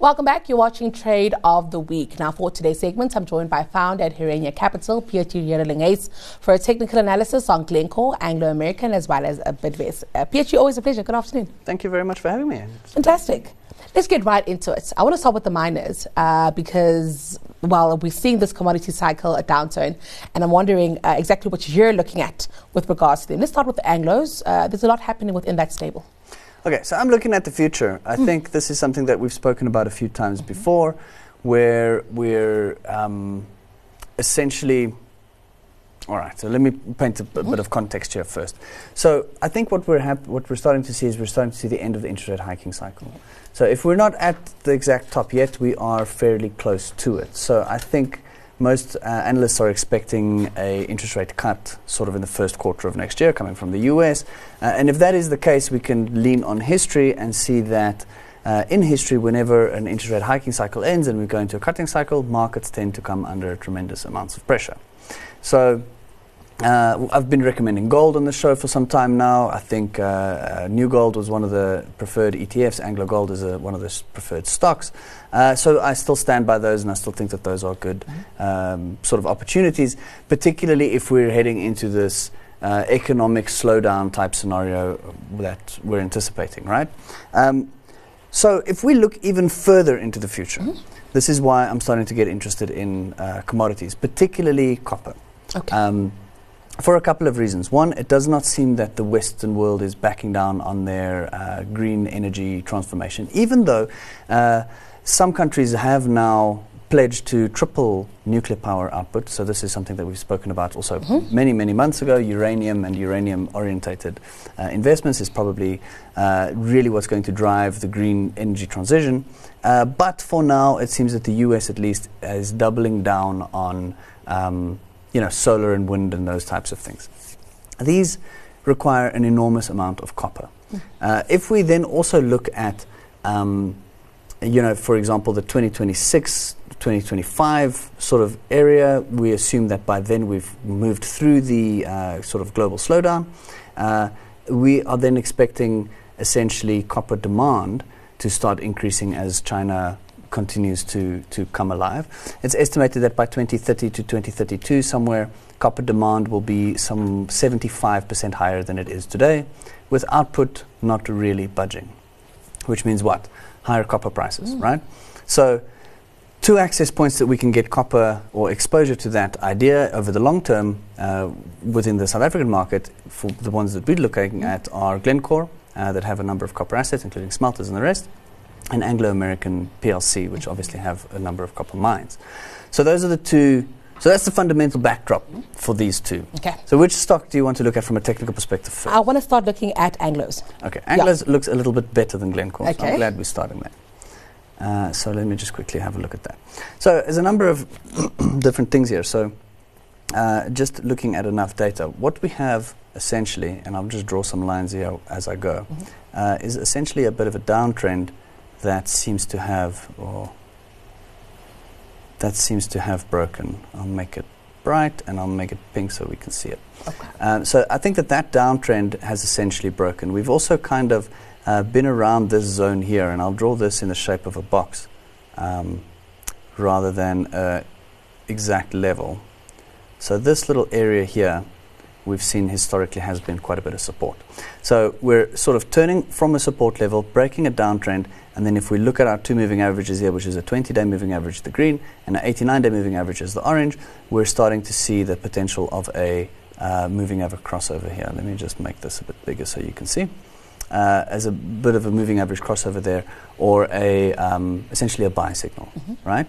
Welcome back. You're watching Trade of the Week. Now, for today's segment, I'm joined by founder at Herenya Capital, Petri Redelinghuys, for a technical analysis on Glencore, Anglo American, as well as a Bidvest. Uh, Petri, always a pleasure. Good afternoon. Thank you very much for having me. Fantastic. Let's get right into it. I want to start with the miners uh, because, well, we're seeing this commodity cycle, a downturn, and I'm wondering uh, exactly what you're looking at with regards to them. Let's start with the Anglos. Uh, there's a lot happening within that stable. Okay, so I'm looking at the future. I mm. think this is something that we've spoken about a few times mm-hmm. before, where we're um, essentially. All right, so let me paint a mm-hmm. bit of context here first. So I think what we're hap- what we're starting to see is we're starting to see the end of the interest rate hiking cycle. So if we're not at the exact top yet, we are fairly close to it. So I think most uh, analysts are expecting a interest rate cut sort of in the first quarter of next year coming from the US. Uh, and if that is the case, we can lean on history and see that uh, in history, whenever an interest rate hiking cycle ends and we go into a cutting cycle, markets tend to come under tremendous amounts of pressure. So uh, I've been recommending gold on the show for some time now. I think uh, uh, New Gold was one of the preferred ETFs. Anglo Gold is a, one of the preferred stocks. Uh, so I still stand by those, and I still think that those are good mm-hmm. um, sort of opportunities, particularly if we're heading into this uh, economic slowdown type scenario that we're anticipating, right? Um, so if we look even further into the future, mm-hmm. this is why I'm starting to get interested in uh, commodities, particularly copper. Okay. Um, for a couple of reasons. One, it does not seem that the Western world is backing down on their uh, green energy transformation, even though uh, some countries have now pledged to triple nuclear power output. So this is something that we've spoken about also mm-hmm. many, many months ago. Uranium and uranium-orientated uh, investments is probably uh, really what's going to drive the green energy transition. Uh, but for now, it seems that the U.S. at least is doubling down on um, you know, solar and wind and those types of things. These require an enormous amount of copper. Mm. Uh, if we then also look at, um, you know, for example, the 2026, 2025 sort of area, we assume that by then we've moved through the uh, sort of global slowdown. Uh, we are then expecting essentially copper demand to start increasing as China continues to, to come alive. It's estimated that by 2030 to 2032, somewhere, copper demand will be some 75% higher than it is today, with output not really budging. Which means what? Higher copper prices, mm. right? So, two access points that we can get copper or exposure to that idea over the long term uh, within the South African market, for the ones that we're looking mm. at, are Glencore, uh, that have a number of copper assets, including smelters and the rest and Anglo American PLC, which obviously have a number of copper mines. So those are the two. So that's the fundamental backdrop for these two. Okay. So which stock do you want to look at from a technical perspective first? I want to start looking at Anglos. Okay. Anglos yeah. looks a little bit better than Glencore. Okay. So I'm glad we're starting there. Uh, so let me just quickly have a look at that. So there's a number of different things here. So uh, just looking at enough data, what we have essentially, and I'll just draw some lines here as I go, mm-hmm. uh, is essentially a bit of a downtrend that seems to have, or that seems to have broken. I'll make it bright and I'll make it pink so we can see it. Okay. Um, so I think that that downtrend has essentially broken. We've also kind of uh, been around this zone here, and I'll draw this in the shape of a box um, rather than an exact level. So this little area here we've seen historically has been quite a bit of support. So we're sort of turning from a support level, breaking a downtrend, and then if we look at our two moving averages here, which is a 20-day moving average, the green, and an 89-day moving average is the orange, we're starting to see the potential of a uh, moving average crossover here. Let me just make this a bit bigger so you can see. Uh, as a bit of a moving average crossover there, or a um, essentially a buy signal, mm-hmm. right?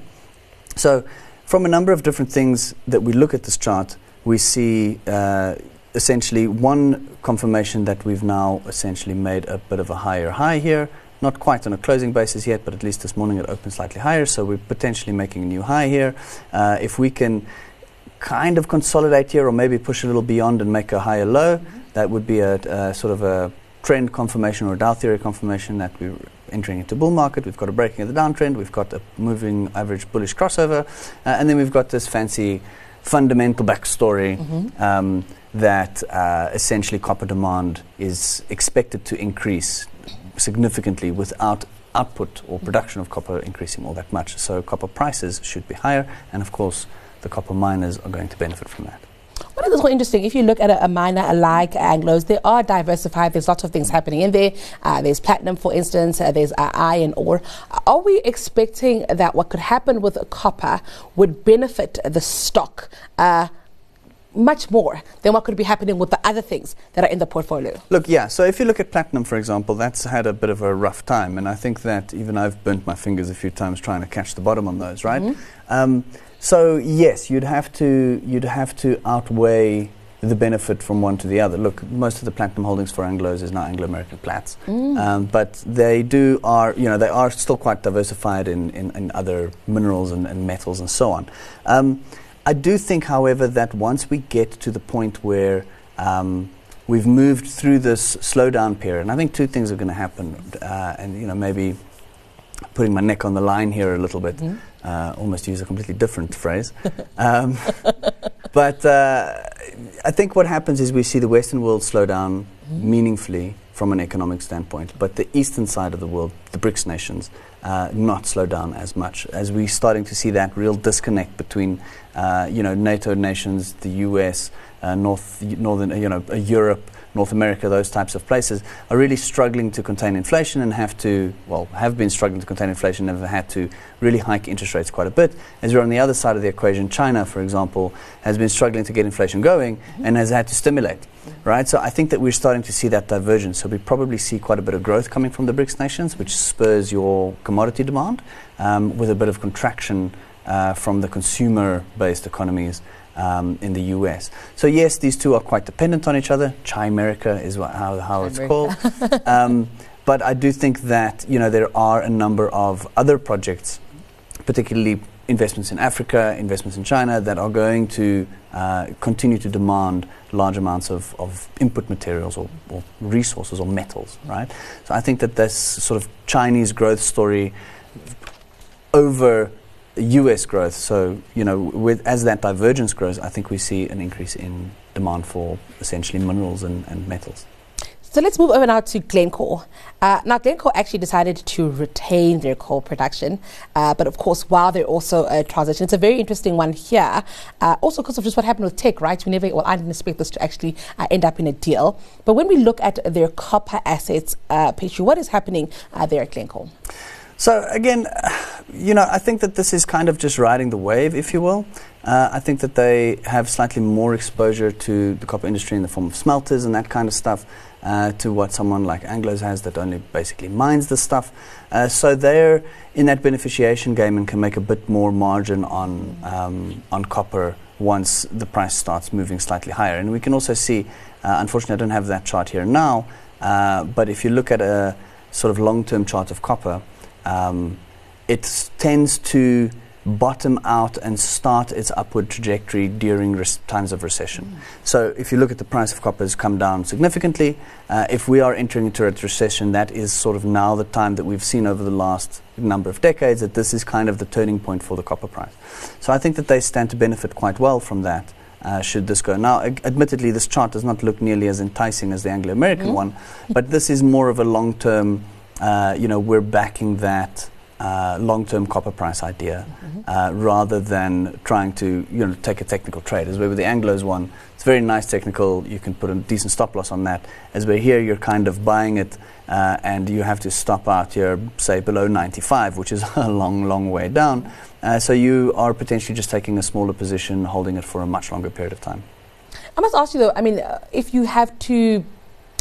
So, from a number of different things that we look at this chart, we see uh, essentially one confirmation that we've now essentially made a bit of a higher high here. Not quite on a closing basis yet, but at least this morning it opened slightly higher, so we're potentially making a new high here. Uh, if we can kind of consolidate here or maybe push a little beyond and make a higher low, mm-hmm. that would be a, a, sort of a trend confirmation or a Dow theory confirmation that we're entering into bull market. We've got a breaking of the downtrend, we've got a moving average bullish crossover, uh, and then we've got this fancy fundamental backstory mm-hmm. um, that uh, essentially copper demand is expected to increase significantly without output or production of copper increasing all that much. So copper prices should be higher, and of course, the copper miners are going to benefit from that. What is quite interesting? If you look at a, a miner like Anglos, they are diversified. There's lots of things happening in there. Uh, there's platinum, for instance. Uh, there's uh, iron ore. Are we expecting that what could happen with copper would benefit the stock? Much more than what could be happening with the other things that are in the portfolio. Look, yeah, so if you look at platinum, for example, that's had a bit of a rough time. And I think that even I've burnt my fingers a few times trying to catch the bottom on those, right? Mm-hmm. Um, so, yes, you'd have, to, you'd have to outweigh the benefit from one to the other. Look, most of the platinum holdings for Anglos is now Anglo American Plats, mm. um, but they do are you know they are still quite diversified in, in, in other minerals and, and, metals and so on. Um, I do think, however, that once we get to the point where um, we've moved through this slowdown period, and I think two things are going to happen, uh, and you know maybe putting my neck on the line here a little bit, mm-hmm. uh, almost use a completely different phrase, um, but uh, I think what happens is we see the Western world slow down mm-hmm. meaningfully from an economic standpoint, but the eastern side of the world, the BRICS nations, uh, not slow down as much. As we're starting to see that real disconnect between uh, you know NATO nations, the US, uh, North Northern you know Europe. North America, those types of places, are really struggling to contain inflation and have to, well, have been struggling to contain inflation and have had to really hike interest rates quite a bit. As we're on the other side of the equation, China, for example, has been struggling to get inflation going mm-hmm. and has had to stimulate right? So I think that we're starting to see that divergence. So we probably see quite a bit of growth coming from the BRICS nations, which spurs your commodity demand, um, with a bit of contraction uh, from the consumer-based economies. Um, in the US. So, yes, these two are quite dependent on each other. Chimerica is what, how, how it's called. um, but I do think that you know, there are a number of other projects, particularly investments in Africa, investments in China, that are going to uh, continue to demand large amounts of, of input materials or, or, resources or metals, right? So I think that this sort of Chinese growth story over US growth, so, you know, with, as that divergence grows, I think we see an increase in demand for essentially minerals and, and metals. So let's move over now to Glencore. Uh, now, Glencore actually decided to retain their coal production, uh, but of course, while they're also a transition, it's a very interesting one here. Uh, also, because of just what happened with Teck, right? We never, well, I didn't expect this to actually uh, end up in a deal. But when we look at their copper assets, uh, what is happening uh, there at Glencore? So again, you know, I think that this is kind of just riding the wave, if you will. Uh, I think that they have slightly more exposure to the copper industry in the form of smelters and that kind of stuff uh, to what someone like Anglos has that only basically mines the stuff. Uh, so they're in that beneficiation game and can make a bit more margin on, um, on copper once the price starts moving slightly higher. And we can also see, uh, unfortunately, I don't have that chart here now, uh, but if you look at a sort of long term chart of copper, um, it tends to bottom out and start its upward trajectory during res- times of recession. Mm. So, if you look at the price of copper has come down significantly, uh, if we are entering into a recession, that is sort of now the time that we've seen over the last number of decades that this is kind of the turning point for the copper price. So, I think that they stand to benefit quite well from that. Uh, should this go. Now, ag- admittedly, this chart does not look nearly as enticing as the Anglo American mm. one, but this is more of a long term, uh, you know, we're backing that uh, long-term copper price idea mm-hmm. uh, rather than trying to you know take a technical trade. As with the Anglos one, it's very nice technical. You can put a decent stop loss on that. As we're here, you're kind of buying it, uh, and you have to stop out here, say below 95, which is a long, long way down. Uh, so you are potentially just taking a smaller position, holding it for a much longer period of time. I must ask you though. I mean, uh, if you have to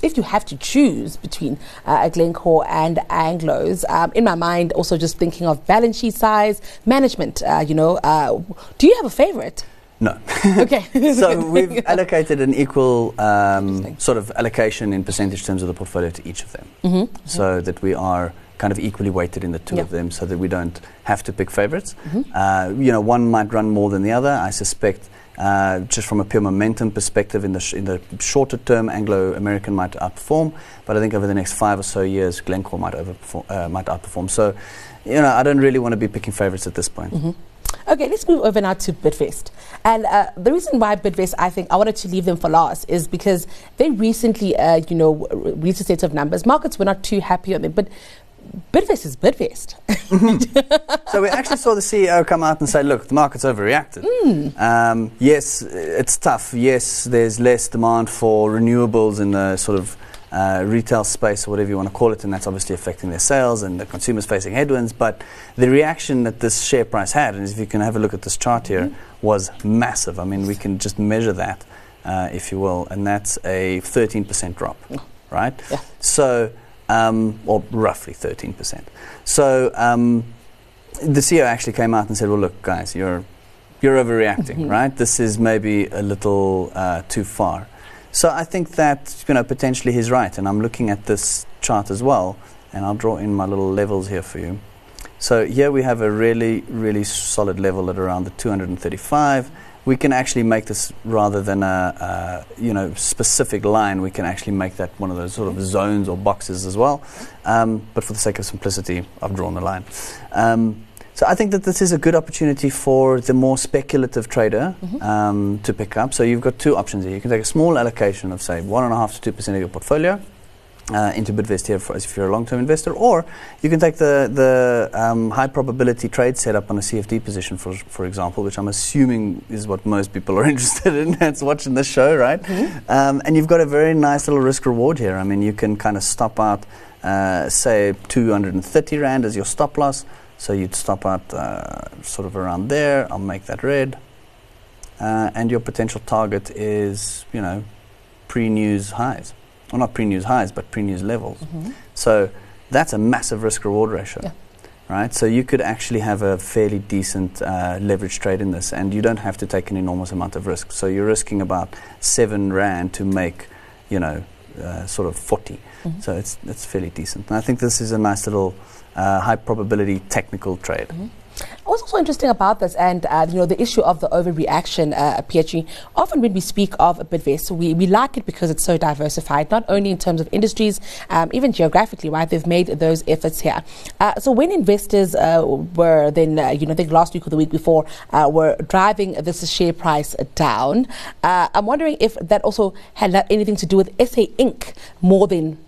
if you have to choose between uh, Glencore and Anglos, um, in my mind, also just thinking of balance sheet size, management, uh, you know, uh, do you have a favorite? No. okay. so we've allocated an equal um, sort of allocation in percentage terms of the portfolio to each of them, mm-hmm. so mm-hmm. that we are kind of equally weighted in the two of them, so that we don't have to pick favorites. Mm-hmm. Uh, you know, one might run more than the other. I suspect uh, just from a pure momentum perspective, in the, sh- in the shorter term, Anglo American might outperform, but I think over the next five or so years, Glencore might, overperform, uh, might outperform. So, you know, I don't really want to be picking favorites at this point. Mm-hmm. Okay, let's move over now to Bidvest. And uh, the reason why Bidvest, I think I wanted to leave them for last is because they recently, uh, you know, released a set of numbers. Markets were not too happy on them, but Bidvest is Bidvest. so we actually saw the CEO come out and say, look, the market's overreacted. Mm. Um, yes, it's tough. Yes, there's less demand for renewables in the sort of uh, retail space or whatever you want to call it, and that's obviously affecting their sales and the consumers facing headwinds. But the reaction that this share price had, and if you can have a look at this chart here, mm-hmm. was massive. I mean, we can just measure that, uh, if you will, and that's a 13% drop, right? Yeah. So, um, or roughly 13%. So, um, the CEO actually came out and said, "Well, look, guys, you're you're overreacting, mm-hmm. right? This is maybe a little uh, too far." So I think that you know potentially he's right, and I'm looking at this chart as well, and I'll draw in my little levels here for you. So here we have a really, really solid level at around the 235. We can actually make this rather than a, a you know specific line. We can actually make that one of those sort of zones or boxes as well. Um, but for the sake of simplicity, I've drawn the line. Um, so I think that this is a good opportunity for the more speculative trader mm-hmm. um, to pick up. So you've got two options here. You can take a small allocation of say one and a half to two percent of your portfolio. Uh, into Bidvest here for, if you're a long-term investor, or you can take the the um, high probability trade setup on a CFD position, for for example, which I'm assuming is what most people are interested in. That's watching this show, right? Mm-hmm. Um, and you've got a very nice little risk reward here. I mean, you can kind of stop out, uh, say, 230 rand as your stop loss. So you'd stop at uh, sort of around there. I'll make that red. Uh, and your potential target is, you know, pre-news highs. Well, not pre-news highs, but pre-news levels. Mm-hmm. So that's a massive risk-reward ratio. Yeah. Right, so you could actually have a fairly decent uh, leverage trade in this, and you don't have to take an enormous amount of risk. So you're risking about seven rand to make, you know, uh, sort of 40. Mm-hmm. So it's it's fairly decent. And I think this is a nice little uh, high probability technical trade. Mm-hmm. What's also interesting about this, and uh, you know, the issue of the overreaction, uh. Often when we speak of Bidvest, we, we like it because it's so diversified, not only in terms of industries, um, even geographically. Right, they've made those efforts here. Uh, so when investors uh, were then, uh, you know, I think last week or the week before, uh, were driving this share price down, uh, I'm wondering if that also had anything to do with SA Inc. more than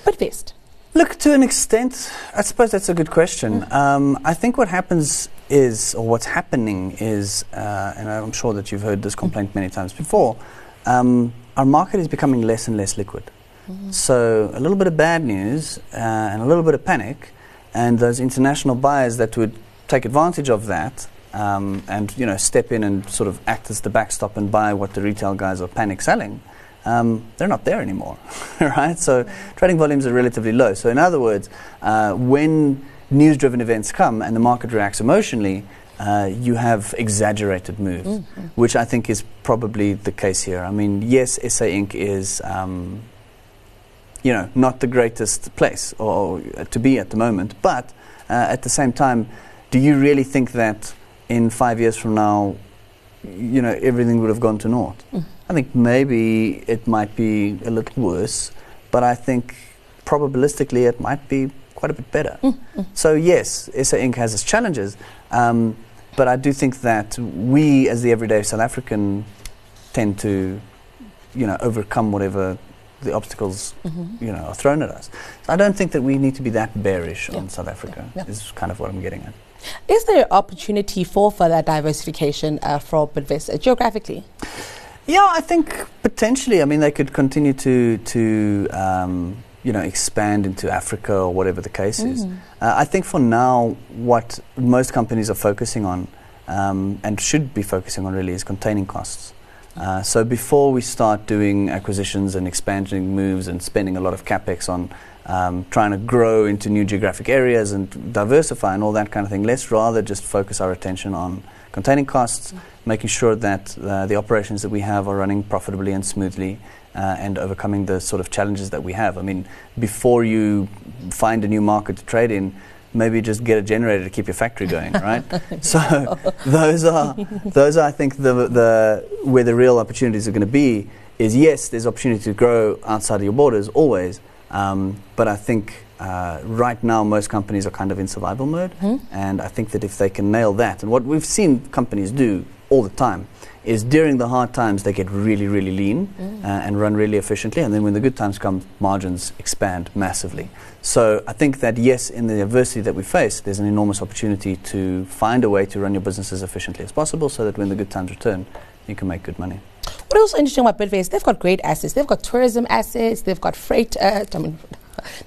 Bidvest. Look, to an extent, I suppose that's a good question. Mm. Um, I think what happens is, or what's happening is, uh, and I'm sure that you've heard this complaint many times before, um, our market is becoming less and less liquid. Mm-hmm. So a little bit of bad news uh, and a little bit of panic, and those international buyers that would take advantage of that um, and you know step in and sort of act as the backstop and buy what the retail guys are panic selling um, they're not there anymore, right? So trading volumes are relatively low. So in other words, uh, when news-driven events come and the market reacts emotionally, uh, you have exaggerated moves, mm-hmm. which I think is probably the case here. I mean, yes, SA Inc. is, um, you know, not the greatest place or, or, to be at the moment, but uh, at the same time, do you really think that in five years from now, you know, everything would have gone to naught? Mm. I think maybe it might be a little worse, but I think probabilistically it might be quite a bit better. Mm, mm. So yes, SA Inc. has its challenges, um, but I do think that we, as the everyday South African, tend to, you know, overcome whatever the obstacles, mm-hmm. you know, are thrown at us. So I don't think that we need to be that bearish yeah. on South Africa. Yeah. Yeah. Is kind of what I'm getting at. Is there opportunity for further diversification uh, for Bidvest uh, geographically? Yeah, I think potentially. I mean, they could continue to to um, you know expand into Africa or whatever the case mm. is. Uh, I think for now, what most companies are focusing on um, and should be focusing on really is containing costs. Uh, so before we start doing acquisitions and expanding moves and spending a lot of capex on um, trying to grow into new geographic areas and diversify and all that kind of thing, let's rather just focus our attention on containing costs, making sure that uh, the operations that we have are running profitably and smoothly, uh, and overcoming the sort of challenges that we have. I mean, before you find a new market to trade in, maybe just get a generator to keep your factory going, right? so those are those are, I think, the the where the real opportunities are going to be. Is yes, there's opportunity to grow outside of your borders always, um, but I think uh, right now, most companies are kind of in survival mode, mm-hmm. and I think that if they can nail that, and what we've seen companies do all the time, is during the hard times they get really, really lean Mm. uh, and run really efficiently, and then when the good times come, margins expand massively. So I think that yes, in the adversity that we face, there's an enormous opportunity to find a way to run your business as efficiently as possible, so that when the good times return, you can make good money. What else interesting about Bidvest? They've got great assets. They've got tourism assets. They've got freight. Uh, I mean,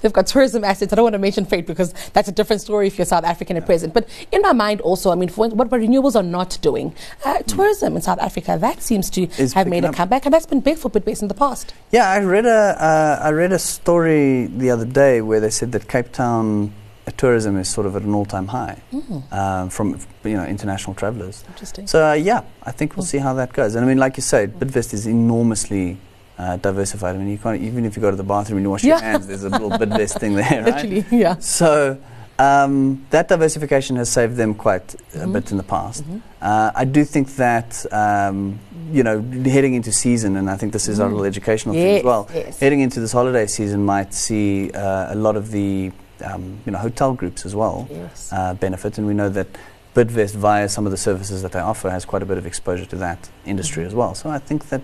they've got tourism assets. I don't want to mention freight because that's a different story if you're South African at present. But in my mind, also, I mean, for what renewables are not doing, uh, tourism in South Africa that seems to Is have made a comeback, and that's been big for Bidvest in the past. Yeah, I read a uh, I read a story the other day where they said that Cape Town uh, tourism is sort of at an all-time high Mm, um, from you know international travelers. interesting. So uh, yeah, I think we'll Mm. see how that goes. And I mean, like you say, Bidvest is enormously uh, diversified. I mean, you can't even if you go to the bathroom and you wash your hands, there's a little Bidvest thing there, right? Literally, yeah. So um, that diversification has saved them quite a Mhm. bit in the past. Mhm. Uh, I do think that um, you know heading into season, and I think this is our Mm. little educational thing as well. yes. Heading into this holiday season, might see uh, a lot of the um, you know hotel groups as well Yes. uh, benefit, and we know that Bidvest, via some of the services that they offer, has quite a bit of exposure to that industry Mhm. as well. So I think that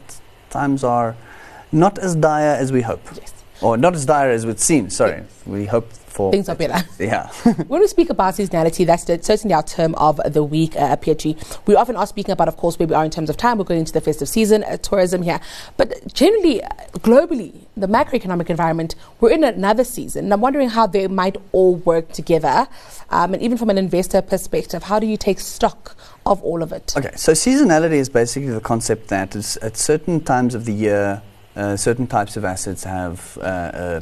times are not as dire as we hope, yes. or not as dire as it seems. Sorry, Yes. we hope for Things are better. Yeah. when we speak about seasonality, that's the, certainly our term of the week, uh, PHG. We often are speaking about, of course, where we are in terms of time. We're going into the festive season, uh, tourism here. But generally, uh, globally, the macroeconomic environment, we're in another season. And I'm wondering how they might all work together. Um, and even from an investor perspective, how do you take stock of all of it? Okay, so seasonality is basically the concept that at certain times of the year, uh, certain types of assets have uh, uh,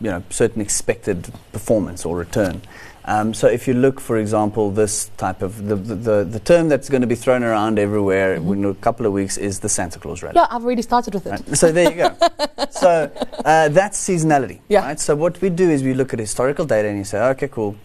you know certain expected performance or return. Um, so if you look, for example, this type of the the, the, the term that's going to be thrown around everywhere Mhm. in a couple of weeks is the Santa Claus rally. Yeah, I've already started with it. Right? So there you go. so uh, that's seasonality. Yeah. Right? So what we do is we look at historical data and you say, okay, cool.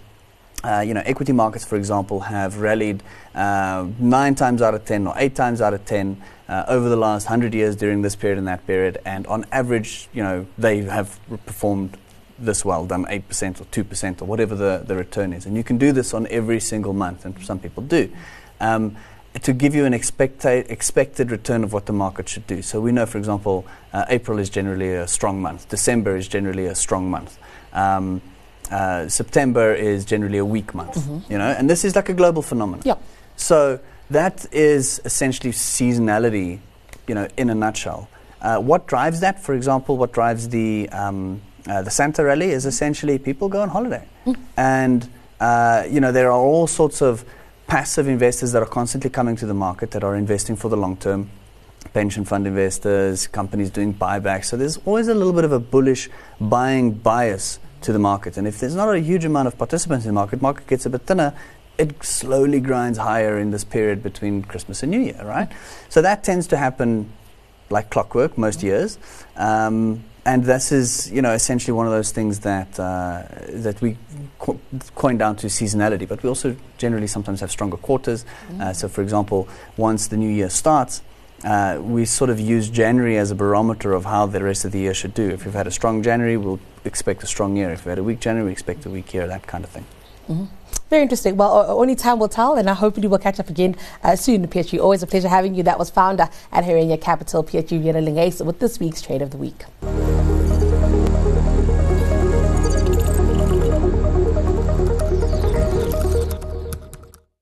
Uh, you know, equity markets, for example, have rallied uh, nine times out of ten or eight times out of ten uh, over the last hundred years during this period and that period, and on average, you know, they have performed this well, done eight percent or two percent or whatever the, the return is, and you can do this on every single month, and some people do. Um, to give you an expecta- expected return of what the market should do. So we know, for example, uh, April is generally a strong month. December is generally a strong month. Um, uh, September is generally a weak month. Mhm. You know, and this is like a global phenomenon. Yeah. So that is essentially seasonality, you know, in a nutshell. Uh, what drives that? For example, what drives the um, uh, the Santa rally is essentially people go on holiday, Mm. and uh, you know there are all sorts of passive investors that are constantly coming to the market that are investing for the long term. Pension fund investors, companies doing buybacks. So there's always a little bit of a bullish buying bias to the market. And if there's not a huge amount of participants in the market, market gets a bit thinner, it slowly grinds higher in this period between Christmas and New Year, right? So that tends to happen like clockwork most years. Um, and this is, you know, essentially one of those things that uh, that we co- coin down to seasonality. But we also generally sometimes have stronger quarters. Uh, so, for example, once the new year starts, uh, we sort of use January as a barometer of how the rest of the year should do. If we've had a strong January, we'll expect a strong year. If we had a weak January, we expect a weak year, that kind of thing. Mhm. Very interesting. Well, o- only time will tell, and I hopefully we'll catch up again uh, soon, PHG. Always a pleasure having you. That was founder at Herenya Capital, PHG Redelinghuys, with this week's Trade of the Week.